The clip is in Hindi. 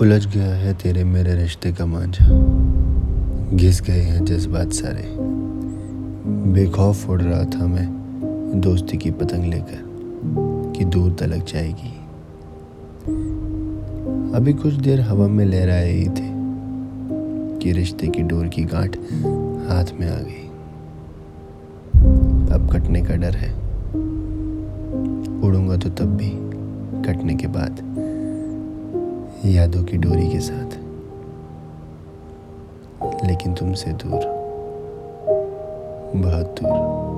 उलझ गया है तेरे मेरे रिश्ते का मांझा। घिस गए हैं जज्बात सारे। बेखौफ उड़ रहा था मैं दोस्ती की पतंग लेकर कि दूर तलक जाएगी। अभी कुछ देर हवा में लहराए ही थे कि रिश्ते की डोर की गांठ हाथ में आ गई। अब कटने का डर है। उड़ूँगा तो तब भी कटने के बाद यादों की डोरी के साथ। लेकिन तुमसे दूर बहुत दूर।